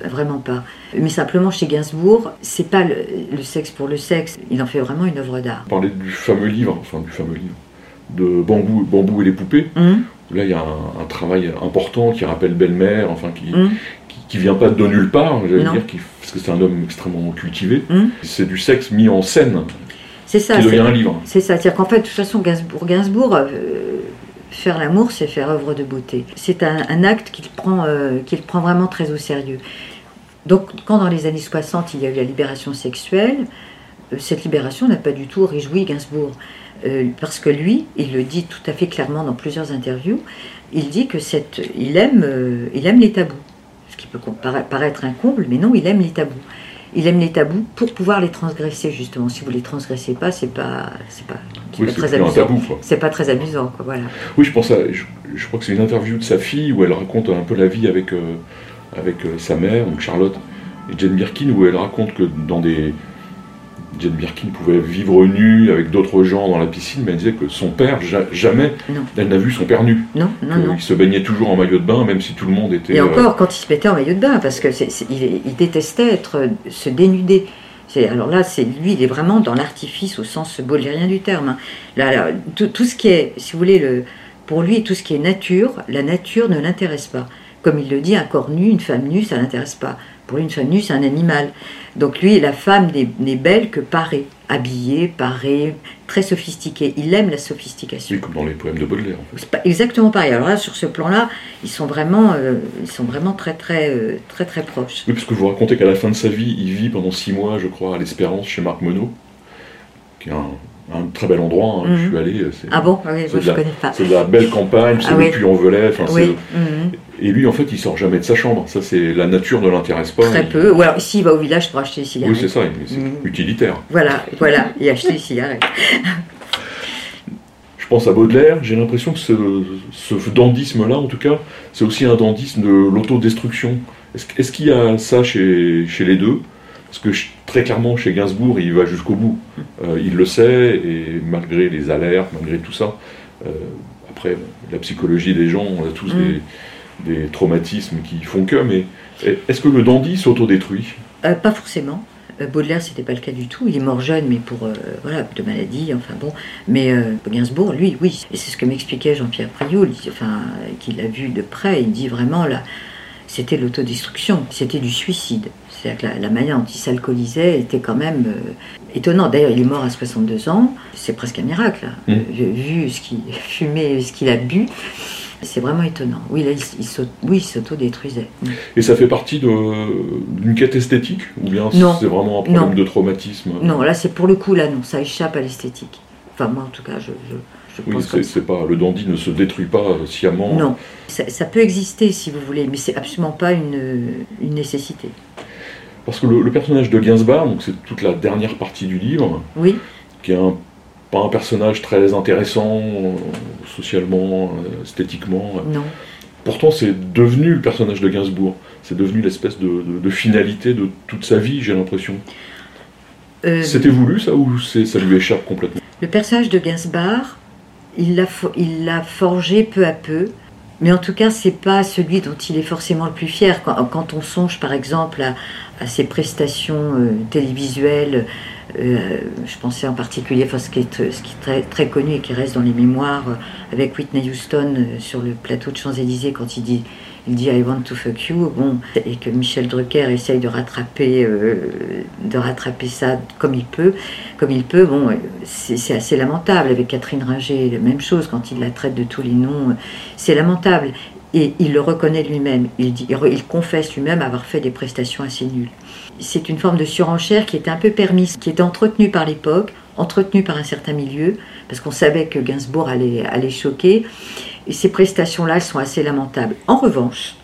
vraiment pas. Mais simplement, chez Gainsbourg, c'est pas le, le sexe pour le sexe. Il en fait vraiment une œuvre d'art. Parlait du fameux livre, enfin du fameux livre, de Bambou, Bambou et les poupées. Là, il y a un, un travail important qui rappelle Belle-Mère, enfin qui, hum, qui, qui vient pas de nulle part, j'allais dire, qui- parce que c'est un homme extrêmement cultivé. hum. C'est du sexe mis en scène C'est ça. qui devient un livre. C'est ça, c'est-à-dire qu'en fait, de toute façon, Gainsbourg, Gainsbourg euh, faire l'amour, c'est faire œuvre de beauté. C'est un, un acte qu'il prend, euh, qu'il prend vraiment très au sérieux. Donc, quand dans les années 60, il y a eu la libération sexuelle, euh, cette libération n'a pas du tout réjoui Gainsbourg. Euh, parce que lui, il le dit tout à fait clairement dans plusieurs interviews, il dit que cette, il, aime, euh, il aime les tabous. Ce qui peut paraître un comble, mais non, il aime les tabous. Il aime les tabous pour pouvoir les transgresser, justement. Si vous les transgressez pas, c'est pas, c'est pas, Oui, pas très amusant. C'est pas très amusant, quoi, voilà. Oui, je pense à, je, je crois que c'est une interview de sa fille où elle raconte un peu la vie avec, euh, avec sa mère, donc Charlotte et Jane Birkin, où elle raconte que dans des. Jane Birkin pouvait vivre nue avec d'autres gens dans la piscine, mais elle disait que son père, ja- jamais, Non. elle n'a vu son père nu. Non, non, non. Il se baignait toujours en maillot de bain, même si tout le monde était. Et euh, encore, quand il se mettait en maillot de bain, parce que il, est- il détestait être, se dénuder. Alors là, c'est lui, il est vraiment dans l'artifice au sens baudelairien du terme. hein. Là, là, tout, tout ce qui est, si vous voulez, le, pour lui, tout ce qui est nature, la nature ne l'intéresse pas. Comme il le dit, un corps nu, une femme nue, ça l'intéresse pas. Pour lui, une femme nue, c'est un animal. Donc lui, la femme n'est belle que parée, habillée, parée, très sophistiquée. Il aime la sophistication. oui, comme dans les poèmes de Baudelaire. en fait. C'est pas exactement pareil. Alors là, sur ce plan-là, ils sont vraiment, euh, ils sont vraiment très, très, euh, très, très proches. Oui, parce que vous racontez qu'à la fin de sa vie, il vit pendant six mois, je crois, à l'Espérance chez Marc Monod, qui est un, un très bel endroit. hein, Mhm. Je suis allé. c'est- Ah bon? Oui, moi, de je la- connais pas. C'est de la belle campagne, c'est Ah le oui. Puy-en-Velay. enfin, Oui, mhm. Et lui, en fait, il sort jamais de sa chambre. Ça, c'est la nature ne l'intéresse pas. très Il- peu. Ou alors, s'il va au village pour acheter des cigarettes. Oui, c'est ça. C'est Mhm. utilitaire. Voilà, voilà, et acheter des cigarettes. Je pense à Baudelaire. J'ai l'impression que ce, ce dandisme-là, en tout cas, c'est aussi un dandisme de l'autodestruction. Est-ce est-ce qu'il y a ça chez, chez les deux? Parce que très clairement, chez Gainsbourg, il va jusqu'au bout. Euh, il le sait, et malgré les alertes, malgré tout ça, euh, après, la psychologie des gens, on a tous Mm. des, des traumatismes qui font que, mais est-ce que le dandy s'autodétruit? Euh, pas forcément. Euh, Baudelaire, c'était pas le cas du tout. Il est mort jeune, mais pour euh, voilà, de maladie, enfin bon. Mais euh, Gainsbourg, lui, oui. Et c'est ce que m'expliquait Jean-Pierre Priou, enfin, qu'il a vu de près. Il dit vraiment là, c'était l'autodestruction, c'était du suicide. C'est-à-dire que la, la manière dont il s'alcoolisait était quand même euh, étonnant. D'ailleurs, il est mort à 62 ans. C'est presque un miracle. hein. Mm. Euh, Vu ce qu'il fumait, ce qu'il a bu, c'est vraiment étonnant. Oui, là, il, il il s'autodétruisait. Mm. Et ça fait partie d'une quête esthétique Ou bien c'est vraiment un problème Non. de traumatisme? Non, là, c'est pour le coup, là, non, ça échappe à l'esthétique. Enfin, moi, en tout cas, je, je, Oui, pense c'est pas le dandy ne se détruit pas sciemment. Non, ça, ça peut exister si vous voulez, mais c'est absolument pas une, une nécessité. Parce que le, le personnage de Gainsbourg, donc c'est toute la dernière partie du livre, Oui, qui est un, pas un personnage très intéressant euh, socialement, euh, esthétiquement. non. Pourtant, c'est devenu le personnage de Gainsbourg. C'est devenu l'espèce de, de- de finalité de toute sa vie, j'ai l'impression. Euh, C'était voulu ça ou ça lui échappe complètement? Le personnage de Gainsbourg, il l'a fo- il l'a forgé peu à peu, mais en tout cas, c'est pas celui dont il est forcément le plus fier. Quand, quand on songe, par exemple, à, à ses prestations euh, télévisuelles, euh, je pensais en particulier, enfin, ce qui est, très, connu et qui reste dans les mémoires, euh, avec Whitney Houston euh, sur le plateau de Champs-Élysées quand il dit il dit I want to fuck you, bon, et que Michel Drucker essaye de rattraper, de rattraper ça comme il peut, comme il peut, bon, c'est assez lamentable. Avec Catherine Ringer, même chose, quand il la traite de tous les noms, c'est lamentable. Et il le reconnaît lui-même, il, dit, il confesse lui-même avoir fait des prestations assez nulles. C'est une forme de surenchère qui était un peu permise, qui était entretenue par l'époque, entretenue par un certain milieu, parce qu'on savait que Gainsbourg allait, allait choquer. Et ces prestations-là, elles sont assez lamentables. En revanche,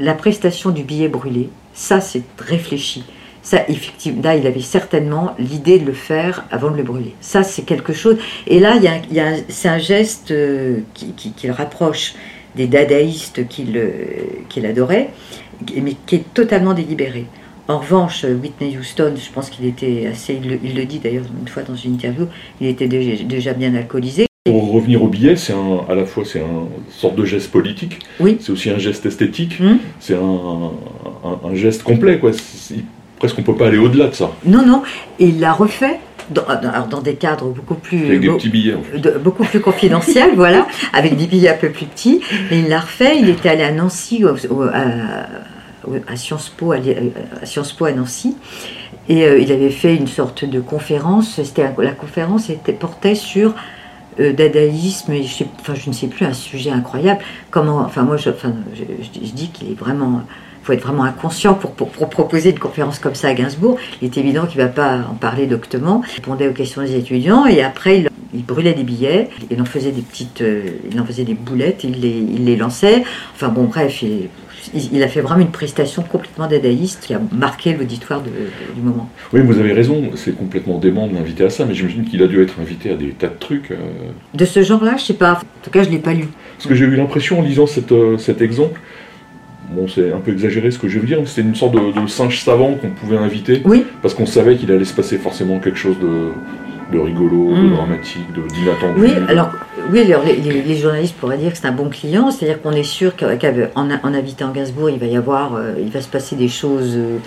la prestation du billet brûlé, ça c'est réfléchi. Ça, effectivement, là, il avait certainement l'idée de le faire avant de le brûler. Ça, c'est quelque chose. Et là, il y a, c'est un geste euh, qui- qui le rapproche des dadaïstes qu'il qu'il adorait, mais qui est totalement délibéré. En revanche, Whitney Houston, je pense qu'il était assez, il le, il le dit d'ailleurs une fois dans une interview, il était déjà, déjà bien alcoolisé. Pour revenir au billet, c'est à la fois c'est un sorte de geste politique, Oui. c'est aussi un geste esthétique, Hmm. c'est un, un- un geste complet. Quoi. Presque on peut pas aller au-delà de ça. Non, non, et il l'a refait dans, dans- alors dans des cadres beaucoup plus, Avec des petits billets. en fait. de- beaucoup plus confidentiels, voilà, avec des billets un peu plus petits. Mais il l'a refait. Il était allé à Nancy, au- au- à, à Sciences Po, à, Li- à Sciences Po à Nancy, et euh, il avait fait une sorte de conférence. C'était la conférence était portait sur euh, dadaïsme et je, sais- enfin, je ne sais plus un sujet incroyable. Comment, enfin moi, je, enfin, je, je- je dis qu'il est vraiment faut être vraiment inconscient pour, pour, pour proposer une conférence comme ça à Gainsbourg. Il est évident qu'il ne va pas en parler doctement. Il répondait aux questions des étudiants et après il, il brûlait des billets, il en faisait des petites, euh, il en faisait des boulettes, il les, il les lançait. Enfin bon bref, il, a fait vraiment une prestation complètement dadaïste qui a marqué l'auditoire du moment. Oui, vous avez raison, c'est complètement dément de l'inviter à ça, mais j'imagine qu'il a dû être invité à des tas de trucs. euh. De ce genre-là, je sais pas. En tout cas, je l'ai pas lu. Parce que j'ai eu l'impression en lisant cette, euh, cet exemple, bon c'est un peu exagéré ce que je vais dire, mais c'était une sorte de, de singe savant qu'on pouvait inviter, Oui, parce qu'on savait qu'il allait se passer forcément quelque chose de, de rigolo, de Mm. dramatique, de- d'inattendu. Oui, alors, oui, alors, les, les- les journalistes pourraient dire que c'est un bon client, c'est-à-dire qu'on est sûr qu'en en, invitant Gainsbourg, il va y avoir, euh, il va se passer des choses euh,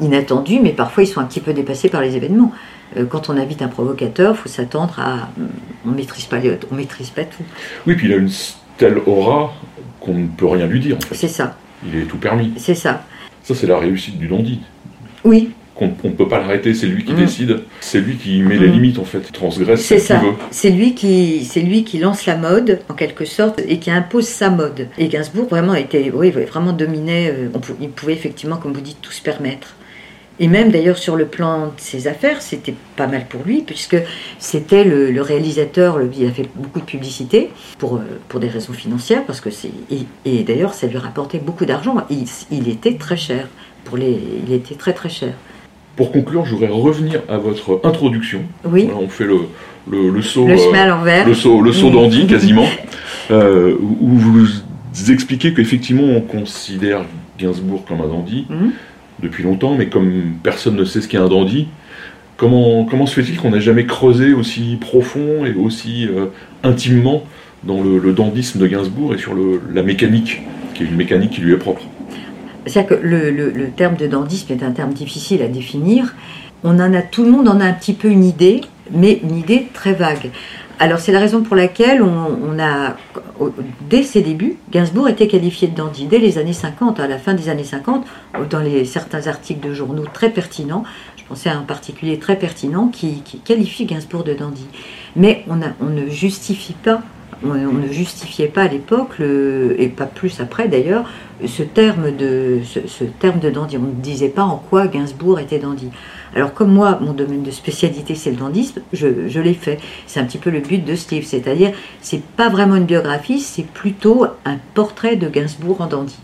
inattendues, mais parfois ils sont un petit peu dépassés par les événements. Euh, quand on invite un provocateur, il faut s'attendre à, on maîtrise pas, les- on maîtrise pas tout. Oui, puis il a une telle aura qu'on ne peut rien lui dire en fait. C'est ça, Il est tout permis. c'est ça. Ça c'est la réussite du dandy. Oui, Qu'on on ne peut pas l'arrêter, c'est lui qui Mm. décide, c'est lui qui met les Mm. limites en fait, il transgresse c'est ce qu'il veut. C'est lui qui, c'est lui qui lance la mode en quelque sorte et qui impose sa mode. Et Gainsbourg vraiment était, oui, vraiment dominait. euh, on il pouvait effectivement, comme vous dites, tout se permettre. Et même d'ailleurs sur le plan de ses affaires, c'était pas mal pour lui puisque c'était le, le réalisateur. le- il a fait beaucoup de publicité pour euh, pour des raisons financières parce que c'est et, et d'ailleurs ça lui rapportait beaucoup d'argent. Il, il était très cher pour les, il était très très cher. Pour conclure, je voudrais revenir à votre introduction. Oui, Voilà, on fait le, le, le saut, le euh, chemin à l'envers. le saut, le saut Mm. dandy quasiment, euh, où vous expliquez qu'effectivement on considère Gainsbourg comme un dandy Mhm. Depuis longtemps, mais comme personne ne sait ce qu'est un dandy, comment, comment se fait-il qu'on n'ait jamais creusé aussi profond et aussi euh, intimement dans le, le dandysme de Gainsbourg et sur la mécanique, qui est une mécanique qui lui est propre? C'est-à-dire que le, terme de dandysme est un terme difficile à définir. On en a, tout le monde en a un petit peu une idée, mais une idée très vague. Alors c'est la raison pour laquelle on, a, dès ses débuts, Gainsbourg était qualifié de dandy. Dès les années 50, à la fin des années 50, dans les, certains articles de journaux très pertinents, je pensais à un particulier très pertinent qui, qualifie Gainsbourg de dandy. Mais on ne justifie pas, on, ne justifiait pas à l'époque, et pas plus après d'ailleurs, ce terme de, dandy. On ne disait pas en quoi Gainsbourg était dandy. Alors comme moi, mon domaine de spécialité c'est le dandysme, je, l'ai fait. C'est un petit peu le but de livre, c'est-à-dire c'est pas vraiment une biographie, c'est plutôt un portrait de Gainsbourg en dandy.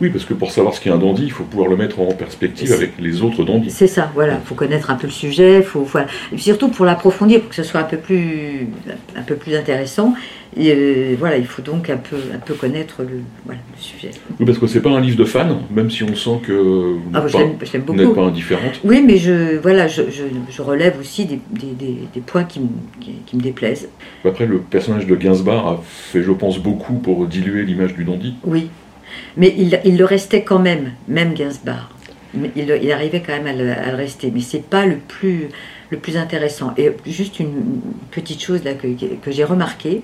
Oui, parce que pour savoir ce qu'est un dandy, il faut pouvoir le mettre en perspective avec les autres dandys. C'est ça, voilà. Il faut connaître un peu le sujet, faut, voilà. Et surtout pour l'approfondir, pour que ce soit un peu plus, un peu plus intéressant. Et euh, voilà, il faut donc un peu, un peu connaître le, voilà, le sujet. Oui, parce que c'est pas un livre de fans, même si on sent que vous Ah, n'êtes je pas, pas indifférente. Oui, mais je, voilà, je, je, je relève aussi des, des, des, des points qui me, qui, qui me déplaisent. Après, le personnage de Gainsbourg a fait, je pense, beaucoup pour diluer l'image du dandy. Oui. Mais il, le restait quand même, même Gainsbourg. Il, arrivait quand même à le, rester. Mais c'est pas le plus, le plus intéressant. Et juste une, petite chose là que, j'ai remarqué,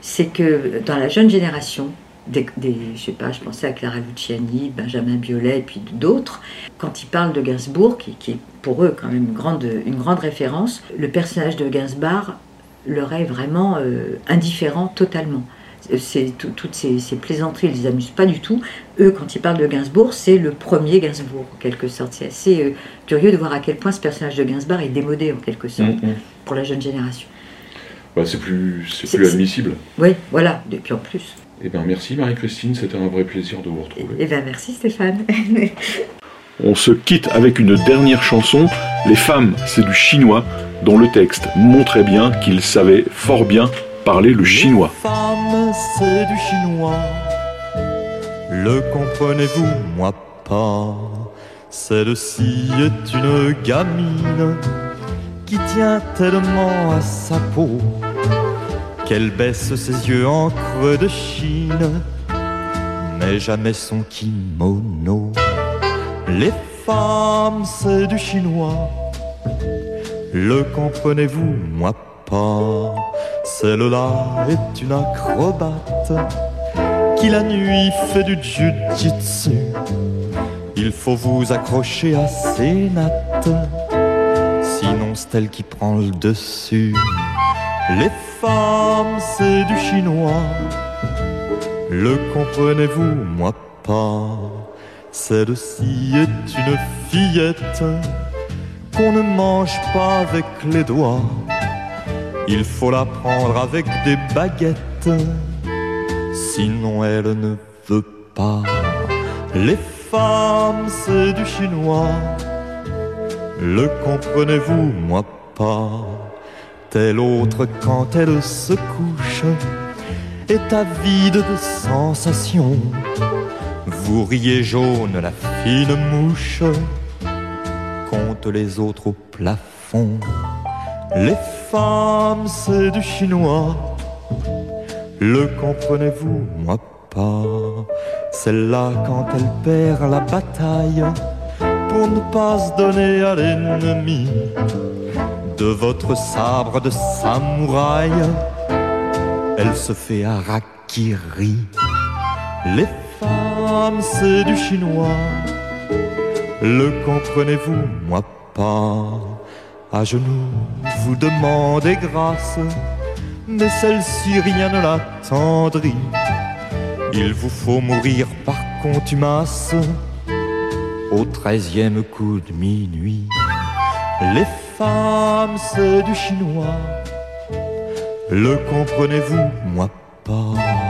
c'est que dans la jeune génération, des, des- je sais pas, je pensais à Clara Luciani, Benjamin Biolay et puis d'autres, quand ils parlent de Gainsbourg, qui, est pour eux quand même une grande, une grande référence, le personnage de Gainsbourg leur est vraiment euh, indifférent totalement. Toutes ces, ces plaisanteries, ils les amusent pas du tout. Eux, quand ils parlent de Gainsbourg, c'est le premier Gainsbourg, en quelque sorte. C'est assez euh, curieux de voir à quel point ce personnage de Gainsbourg est démodé, en quelque sorte, Mm, mm. pour la jeune génération. Bah, c'est plus, plus admissible. Oui, voilà, et puis en plus. Eh bien, merci Marie-Christine, c'était un vrai plaisir de vous retrouver. Eh bien, merci Stéphane. On se quitte avec une dernière chanson, Les femmes, c'est du chinois, dont le texte montrait bien qu'il savait fort bien parler le chinois. Femme, c'est du chinois. Le comprenez-vous, moi pas. Celle-ci est une gamine qui tient tellement à sa peau qu'elle baisse ses yeux en creux de Chine, mais jamais son kimono. Les femmes, c'est du chinois. Le comprenez-vous, moi pas. Celle-là est une acrobate qui la nuit fait du jujitsu. Il faut vous accrocher à ses nattes, sinon c'est elle qui prend le dessus. Les femmes, c'est du chinois. Le comprenez-vous, moi pas? Celle-ci est une fillette qu'on ne mange pas avec les doigts. Il faut la prendre avec des baguettes, sinon elle ne veut pas. Les femmes, c'est du chinois. Le comprenez-vous, moi pas. Telle autre quand elle se couche est avide de sensations. Vous riez jaune, la fine mouche compte les autres au plafond. Femmes, c'est du chinois. Le comprenez-vous, moi pas. Celle-là, quand elle perd la bataille, pour ne pas se donner à l'ennemi, de votre sabre de samouraï, elle se fait harakiri. Les femmes, c'est du chinois. Le comprenez-vous, moi pas. À genoux, vous demandez grâce, mais celle-ci rien ne l'attendrit. Il vous faut mourir par contumace au treizième coup de minuit. Les femmes, c'est du chinois. Le comprenez-vous, moi pas?